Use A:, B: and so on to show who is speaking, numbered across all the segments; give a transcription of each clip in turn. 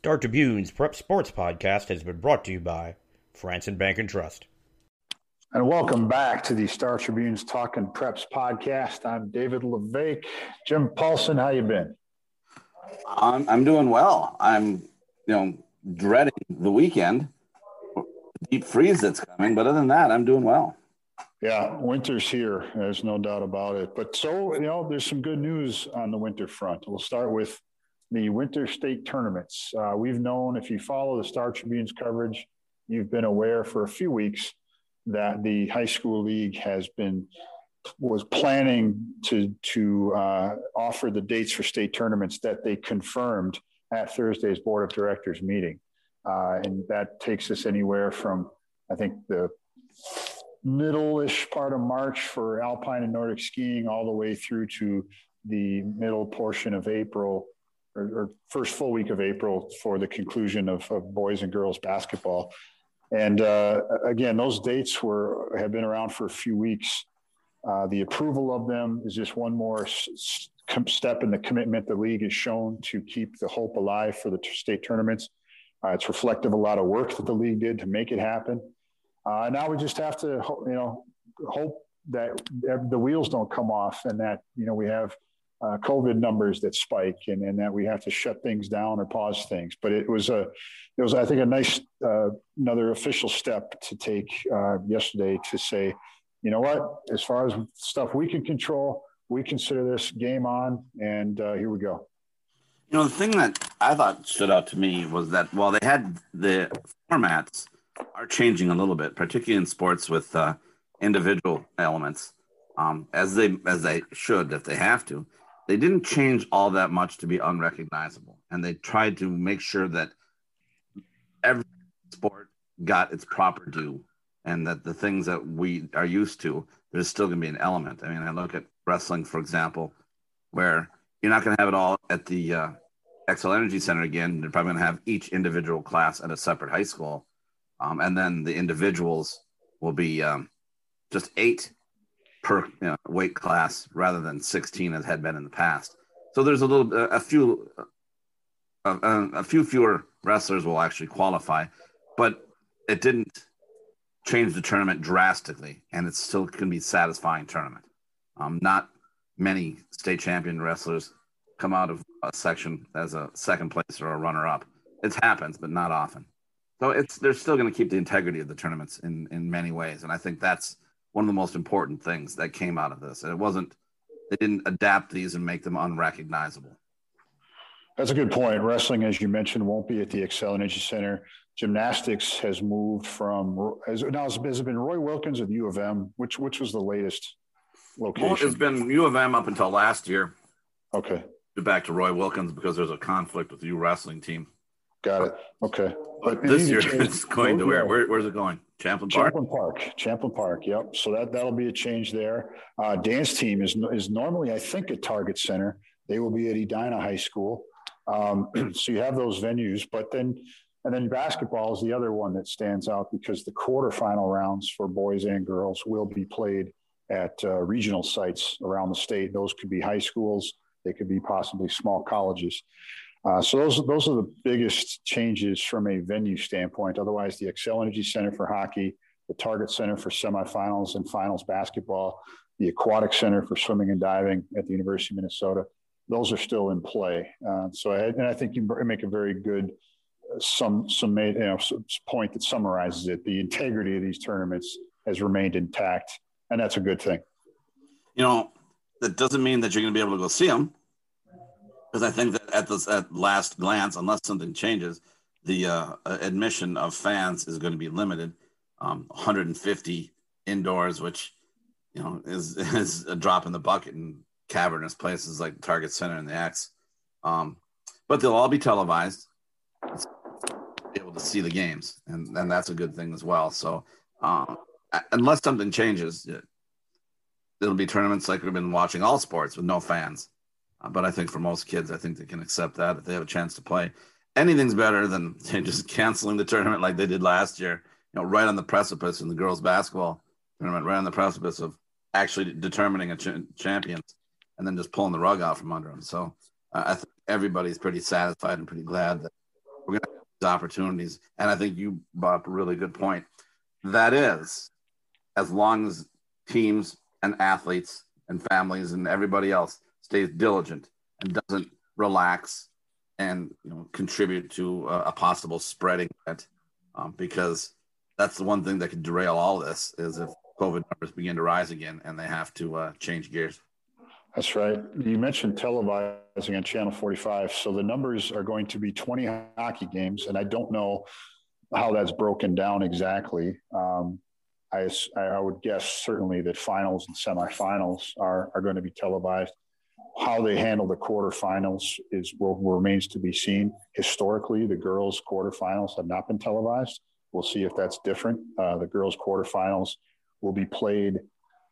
A: Star Tribune's Prep Sports Podcast has been brought to you by Frandsen Bank and Trust.
B: And welcome back to the Star Tribune's Talking Preps podcast. I'm David La Vaque. Jim Paulsen, how you been?
C: I'm, I'm doing well. I'm, you know, dreading the weekend, deep freeze that's coming. But other than that, I'm doing well.
B: Yeah, winter's here. There's no doubt about it. But so, you know, there's some good news on the winter front. We'll start with the winter state tournaments. Uh, we've known, if you follow the Star Tribune's coverage, you've been aware for a few weeks that the high school league has been was planning to to uh, offer the dates for state tournaments that they confirmed at Thursday's board of directors meeting, uh, and that takes us anywhere from I think the middle-ish part of March for alpine and Nordic skiing, all the way through to the middle portion of April or, or first full week of April for the conclusion of, of boys and girls basketball. And uh, again, those dates were have been around for a few weeks. Uh, the approval of them is just one more s- step in the commitment the league has shown to keep the hope alive for the t- state tournaments. Uh, it's reflective of a lot of work that the league did to make it happen. Uh, now we just have to, you know, hope that the wheels don't come off and that you know we have uh, COVID numbers that spike and, and that we have to shut things down or pause things. But it was a, it was I think a nice uh, another official step to take uh, yesterday to say, you know what, as far as stuff we can control, we consider this game on, and uh, here we go.
C: You know, the thing that I thought stood out to me was that while they had the formats are changing a little bit, particularly in sports with uh, individual elements, um, as they as they should if they have to they didn't change all that much to be unrecognizable and they tried to make sure that every sport got its proper due and that the things that we are used to there's still going to be an element. I mean i look at wrestling for example where you're not going to have it all at the uh, Xcel Energy Center again. They're probably going to have each individual class at a separate high school. Um, and then the individuals will be um, just eight per you know, weight class rather than 16 as had been in the past. So there's a little, a few, a, a few fewer wrestlers will actually qualify, but it didn't change the tournament drastically, and it's still going to be satisfying tournament. Um, not many state champion wrestlers come out of a section as a second place or a runner up. It happens, but not often. So it's they're still going to keep the integrity of the tournaments in in many ways, and I think that's one of the most important things that came out of this. And it wasn't, they didn't adapt these and make them unrecognizable.
B: That's a good point. Wrestling, as you mentioned, won't be at the Xcel Energy Center. Gymnastics has moved from has now has it been Roy Wilkins at U of M? Which which was the latest location? Well,
C: it's been U of M up until last year.
B: Okay.
C: Back to Roy Wilkins because there's a conflict with the U wrestling team.
B: Got it. Okay.
C: But this year it's going to where? where? Where's it going? Champlin Park.
B: Champlin Park. Champlin Park. Yep. So that that'll be a change there. Uh, dance team is is normally I think at Target Center. They will be at Edina High School. Um, so you have those venues, but then and then basketball is the other one that stands out because the quarterfinal rounds for boys and girls will be played at uh, regional sites around the state. Those could be high schools. They could be possibly small colleges. Uh, so those those are the biggest changes from a venue standpoint. Otherwise, the Xcel Energy Center for hockey, the Target Center for semifinals and finals basketball, the Aquatic Center for swimming and diving at the University of Minnesota, those are still in play. Uh, so, I, and I think you make a very good uh, some some you know, point that summarizes it. The integrity of these tournaments has remained intact, and that's a good thing.
C: You know, that doesn't mean that you're going to be able to go see them because I think that at this at last glance, unless something changes, the uh, admission of fans is going to be limited. Um, 150 indoors, which you know is is a drop in the bucket in cavernous places like Target Center and the X. Um, but they'll all be televised. Be able to see the games, and and that's a good thing as well. So uh, unless something changes, it'll be tournaments like we've been watching all sports with no fans. But I think for most kids, I think they can accept that if they have a chance to play. Anything's better than just canceling the tournament like they did last year. You know, right on the precipice in the girls' basketball tournament, right on the precipice of actually determining a ch- champion, and then just pulling the rug out from under them. So uh, I think everybody's pretty satisfied and pretty glad that we're going to have these opportunities. And I think you brought up a really good point. That is, as long as teams and athletes and families and everybody else stays diligent and doesn't relax and you know contribute to a, a possible spreading event, um, because that's the one thing that could derail all this is if COVID numbers begin to rise again and they have to uh, change gears.
B: That's right. You mentioned televising on Channel 45. So the numbers are going to be 20 hockey games, and I don't know how that's broken down exactly. Um, I, I would guess certainly that finals and semifinals are, are going to be televised. How they handle the quarterfinals is will, remains to be seen. Historically, the girls' quarterfinals have not been televised. We'll see if that's different. Uh, the girls' quarterfinals will be played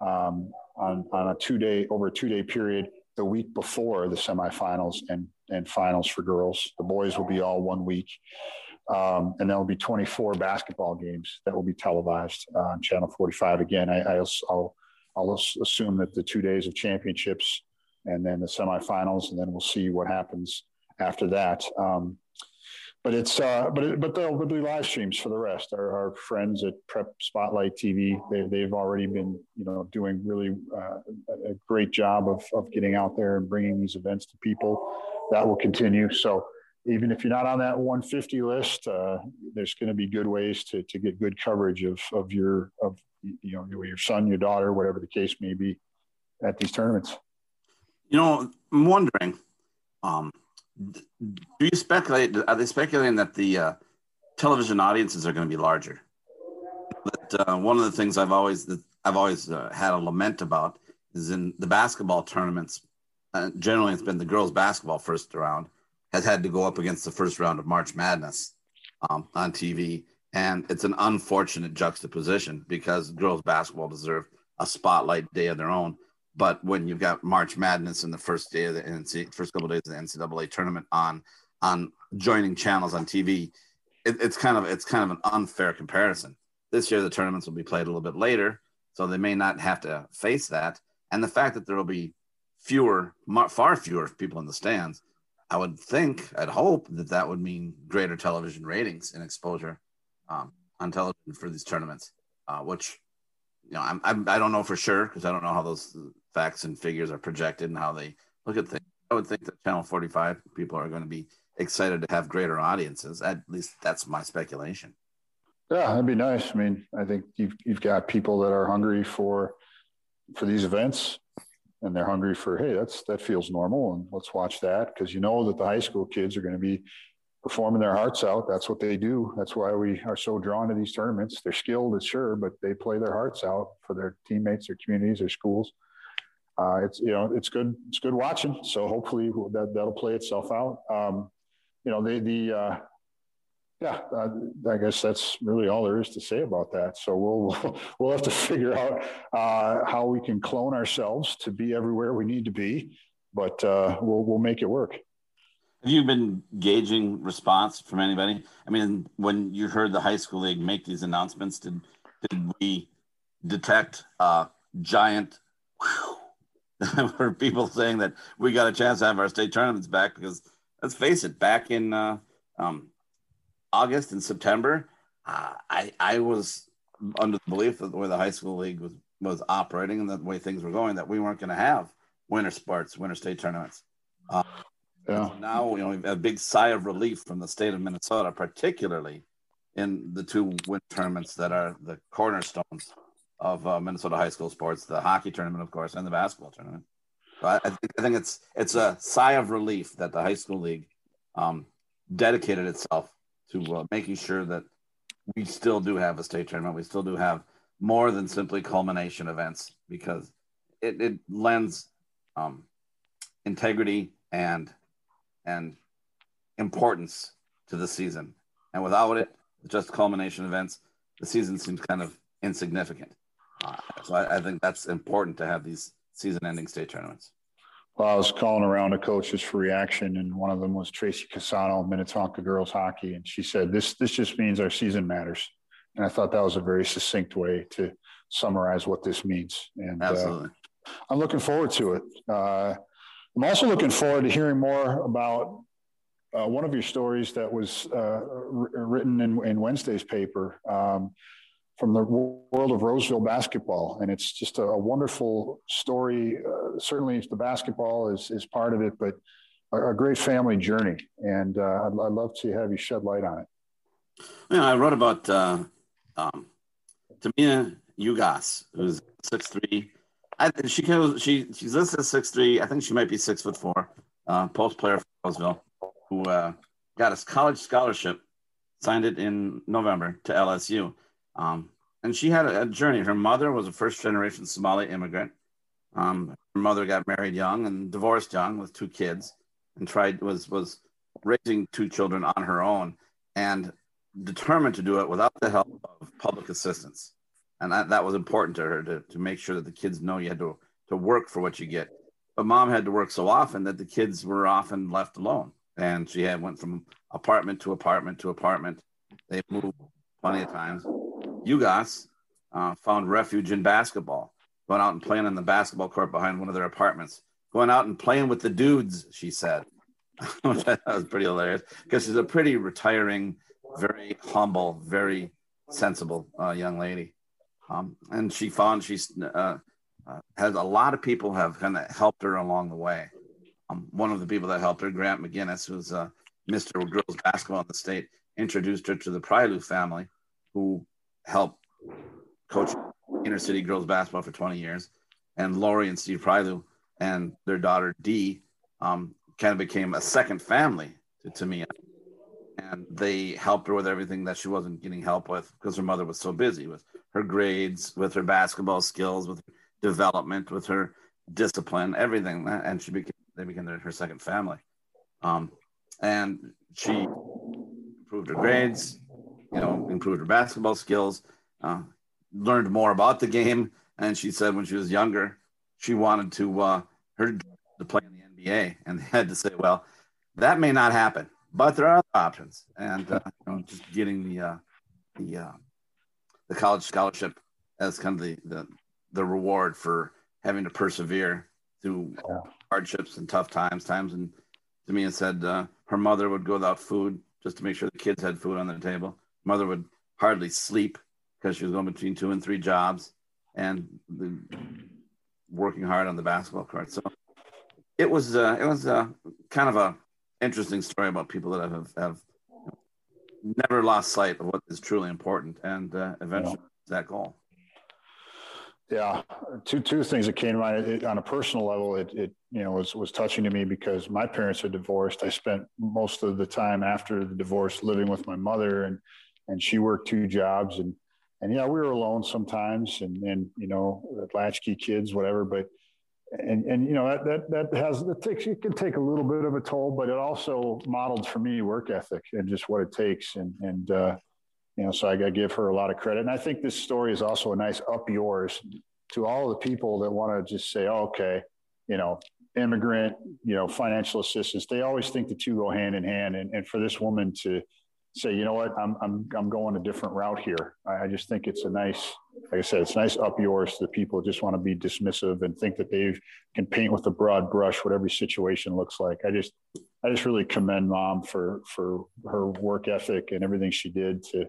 B: um, on, on a two day over a two day period the week before the semifinals and and finals for girls. The boys will be all one week, um, and there'll be 24 basketball games that will be televised on Channel 45. Again, I, I'll, I'll I'll assume that the two days of championships and then the semifinals, and then we'll see what happens after that. Um, but it's uh, but it, but there'll be live streams for the rest. Our, our friends at Prep Spotlight TV, they, they've already been you know doing really uh, a great job of of getting out there and bringing these events to people. That will continue. So even if you're not on that 150 list, uh, there's going to be good ways to to get good coverage of of your of you know your son, your daughter, whatever the case may be, at these tournaments.
C: You know, I'm wondering. Um, do you speculate? Are they speculating that the uh, television audiences are going to be larger? But uh, one of the things I've always I've always uh, had a lament about is in the basketball tournaments. Uh, generally, it's been the girls' basketball first round has had to go up against the first round of March Madness um, on TV, and it's an unfortunate juxtaposition because girls' basketball deserve a spotlight day of their own. But when you've got March Madness in the first day of the first couple of days of the NCAA tournament on on joining channels on TV, it, it's kind of it's kind of an unfair comparison. This year the tournaments will be played a little bit later, so they may not have to face that. And the fact that there will be fewer, far fewer people in the stands, I would think, I'd hope that that would mean greater television ratings and exposure um, on television for these tournaments, uh, which you know I'm, I'm I don't know for sure because I don't know how those facts and figures are projected and how they look at things. I would think that Channel 45 people are going to be excited to have greater audiences. At least that's my speculation.
B: Yeah, that'd be nice. I mean, I think you've you've got people that are hungry for for these events, and they're hungry for hey, that's that feels normal, and let's watch that because you know that the high school kids are going to be performing their hearts out. That's what they do. That's why we are so drawn to these tournaments. They're skilled, it's sure, but they play their hearts out for their teammates, their communities, their schools uh, it's you know it's good it's good watching. So hopefully that that'll play itself out. Um, you know the the uh, yeah uh, I guess that's really all there is to say about that. So we'll we'll have to figure out uh, how we can clone ourselves to be everywhere we need to be, but uh, we'll we'll make it work.
C: Have you been gauging response from anybody? I mean, when you heard the high school league make these announcements, did did we detect a giant for people saying that we got a chance to have our state tournaments back because let's face it, back in uh, um, August and September, uh, I I was under the belief that the way the high school league was was operating and the way things were going that we weren't going to have winter sports, winter state tournaments. Uh, yeah. So now you know we have a big sigh of relief from the state of Minnesota, particularly in the two winter tournaments that are the cornerstones of uh, Minnesota high school sports, the hockey tournament, of course, and the basketball tournament. I, think, I think it's it's a sigh of relief that the high school league um, dedicated itself to uh, making sure that we still do have a state tournament. We still do have more than simply culmination events because it, it lends um, integrity and and importance to the season. And without it, just culmination events, the season seems kind of insignificant. Uh, so I, I, think that's important to have these season-ending state tournaments.
B: Well, I was calling around to coaches for reaction, and one of them was Tracy Cassano, Minnetonka girls hockey, and she said, "This this just means our season matters." And I thought that was a very succinct way to summarize what this means. And uh, Absolutely. I'm looking forward to it. Uh, I'm also looking forward to hearing more about uh, one of your stories that was uh, written in, in, Wednesday's paper um, from the world of Roseville basketball, and it's just a, a wonderful story. Uh, certainly, the basketball is is part of it, but a, a great family journey, and uh, I'd, I'd, love to have you shed light on it.
C: Yeah, I wrote about uh, um, Tamia Ugas, who's six three. I, she she she's listed as six three. I think she might be six foot four. Uh, post player for Roseville, who uh, got a college scholarship, signed it in November to LSU. Um, and she had a, a, journey. Her mother was a first generation Somali immigrant. Um, her mother got married young and divorced young with two kids, and tried was was raising two children on her own, and determined to do it without the help of public assistance. And that, that was important to her to, to make sure that the kids know you had to, to work for what you get. But mom had to work so often that the kids were often left alone. And she had went from apartment to apartment to apartment. They moved plenty of times. Ugas uh, found refuge in basketball, going out and playing on the basketball court behind one of their apartments, going out and playing with the dudes, she said. that was pretty hilarious because she's a pretty retiring, very humble, very sensible uh, young lady. Um, and she found she's uh, uh, has a lot of people have kind of helped her along the way. Um, one of the people that helped her, Grant McGinnis, who's uh, Mr. Girls Basketball in the state, introduced her to the Prylu family, who helped coach inner city girls basketball for 20 years. And Lori and Steve Prylu and their daughter Dee um, kind of became a second family to, to me. And they helped her with everything that she wasn't getting help with because her mother was so busy with her grades, with her basketball skills, with development, with her discipline, everything. And she became, they became her second family. Um, and she improved her grades, you know, improved her basketball skills, uh, learned more about the game. And she said when she was younger, she wanted to uh, her to play in the NBA, and they had to say, well, that may not happen, but there are other options. And uh, you know, just getting the uh, the uh, the college scholarship as kind of the, the the reward for having to persevere through hardships and tough times. Times and to me, it said uh, her mother would go without food just to make sure the kids had food on their table. Mother would hardly sleep because she was going between two and three jobs and the, working hard on the basketball court. So it was uh, it was uh, kind of a interesting story about people that have have never lost sight of what is truly important and uh, eventually yeah. that goal.
B: Yeah, two two things that came to mind. It, on a personal level, it, it you know was was touching to me because my parents are divorced. I spent most of the time after the divorce living with my mother, and and she worked two jobs, and and yeah, we were alone sometimes, and and you know latchkey kids, whatever. But and and you know that that that has it takes it can take a little bit of a toll, but it also modeled for me work ethic and just what it takes, and and uh, you know, so I got to give her a lot of credit. And I think this story is also a nice up yours to all the people that want to just say, oh, okay, you know, immigrant, you know, financial assistance. They always think the two go hand in hand. And, and for this woman to say, you know what, I'm, I'm, I'm going a different route here. I, I just think it's a nice, like I said, it's nice up yours that people just want to be dismissive and think that they can paint with a broad brush what every situation looks like. I just, I just really commend mom for, for her work ethic and everything she did to,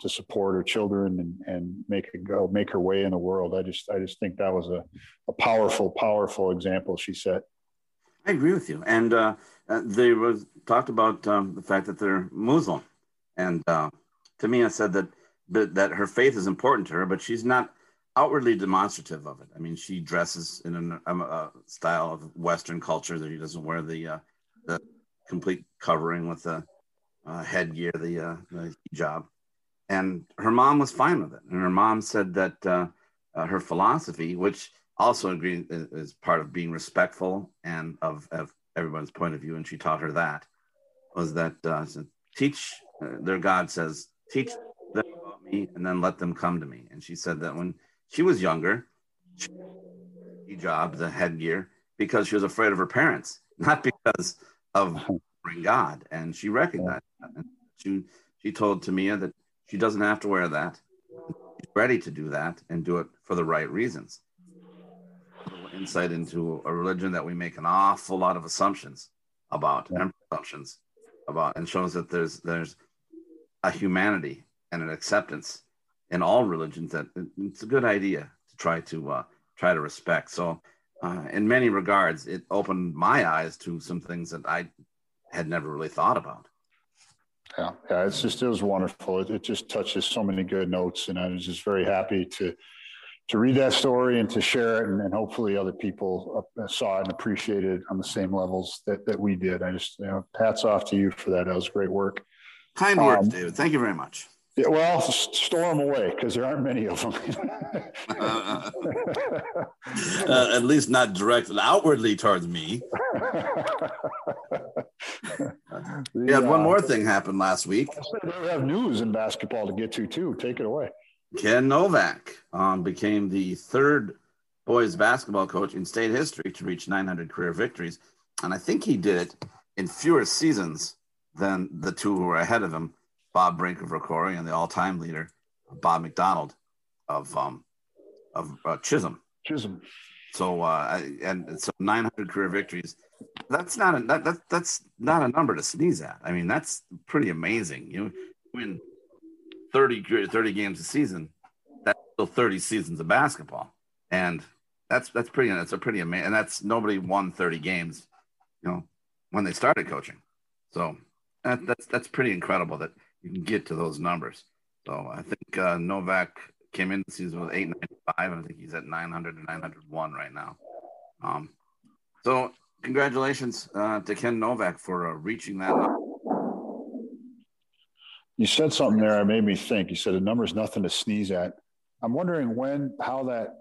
B: to support her children and, and make her go make her way in the world. I just I just think that was a, a powerful, powerful example she set.
C: I agree with you. And uh, uh they was talked about um, the fact that they're Muslim, and uh, I said that that her faith is important to her, but she's not outwardly demonstrative of it. I mean, she dresses in a, um, a style of Western culture that she doesn't wear the uh, the complete covering with the uh, headgear, the, uh, the hijab and her mom was fine with it. And her mom said that uh, uh, her philosophy, which also agreed is part of being respectful and of, of everyone's point of view, and she taught her that, was that uh, teach uh, their God says teach them about me and then let them come to me. And she said that when she was younger, she hijab, the headgear, because she was afraid of her parents, not because of God. And she recognized that. And she she told Tamia that she doesn't have to wear that. She's ready to do that and do it for the right reasons. Insight into a religion that we make an awful lot of assumptions about yeah. and assumptions. About and shows that there's there's a humanity and an acceptance in all religions that it's a good idea to try to uh, try to respect. So, uh, in many regards, it opened my eyes to some things that I had never really thought about.
B: Yeah, yeah, it's just it was wonderful. It, it just touches so many good notes, and I was just very happy to to read that story and to share it, and, and hopefully other people uh, saw it and appreciated it on the same levels that that we did. I just you know, hats off to you for that. That was great work.
C: Kind words, um, David. Thank you very much.
B: Yeah, well, store them away because there aren't many of them. uh,
C: at least not directed outwardly towards me. yeah, one more thing happened last week.
B: We have news in basketball to get to too. Take it away.
C: Ken Novak um, became the third boys basketball coach in state history to reach 900 career victories, and I think he did it in fewer seasons than the two who were ahead of him. Bob Brink of Rocori and the all-time leader, Bob McDonald of um, of uh, Chisholm.
B: Chisholm.
C: So uh, and so 900 career victories. That's not a that, that that's not a number to sneeze at. I mean, that's pretty amazing. You win 30 30 games a season. That's still 30 seasons of basketball, and that's that's pretty. That's a pretty amazing. And that's nobody won 30 games, you know, when they started coaching. So that, that's that's pretty incredible that you can get to those numbers. So I think uh, Novak came in the season with 895, and I think he's at 900 and 901 right now. Um, so congratulations uh, to Ken Novak for uh, reaching that. Number.
B: You said something there that made me think. You said a number is nothing to sneeze at. I'm wondering when, how that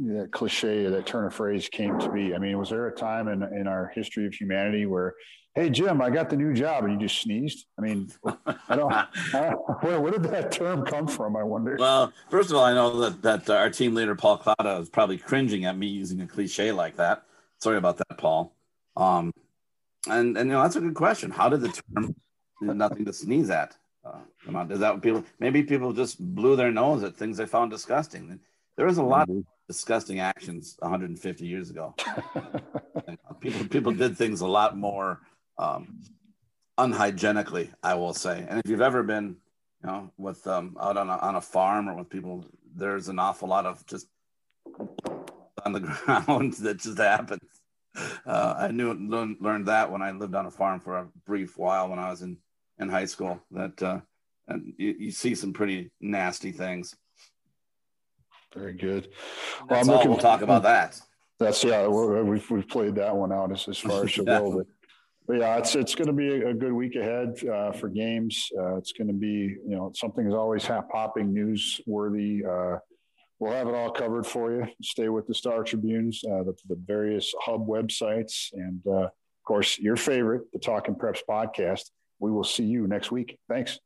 B: that cliche or that turn of phrase came to be. I mean, was there a time in in our history of humanity where hey Jim, I got the new job, and you just sneezed. I mean, I don't. I, where, where, did that term come from? I wonder.
C: Well, first of all, I know that that uh, our team leader Paul Klauda is probably cringing at me using a cliche like that. Sorry about that, Paul. Um, and and you know that's a good question. How did the term "nothing to sneeze at"? Uh, come on, does that people? Maybe people just blew their nose at things they found disgusting. There was a lot mm-hmm. of disgusting actions 150 years ago. people people did things a lot more um, unhygienically, I will say. And if you've ever been, you know, with um, out on a, on a farm or with people, there's an awful lot of just on the ground that just happens. Uh, I knew learned that when I lived on a farm for a brief while when I was in in high school. That uh, and you, you see some pretty nasty things.
B: Very good.
C: Well, I'm looking, we'll talk about that.
B: That's yeah. We've we've played that one out as, as far as you yeah. go, but but yeah, it's it's going to be a, good week ahead uh, for games. Uh, it's going to be you know something is always popping newsworthy. Uh, we'll have it all covered for you. Stay with the Star Tribunes, uh, the, the, various hub websites, and uh, of course your favorite, the Talking Preps podcast. We will see you next week. Thanks.